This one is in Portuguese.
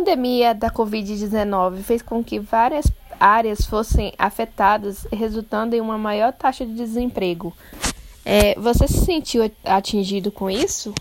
pandemia da Covid-19 fez com que várias áreas fossem afetadas, resultando em uma maior taxa de desemprego. É, você se sentiu atingido com isso?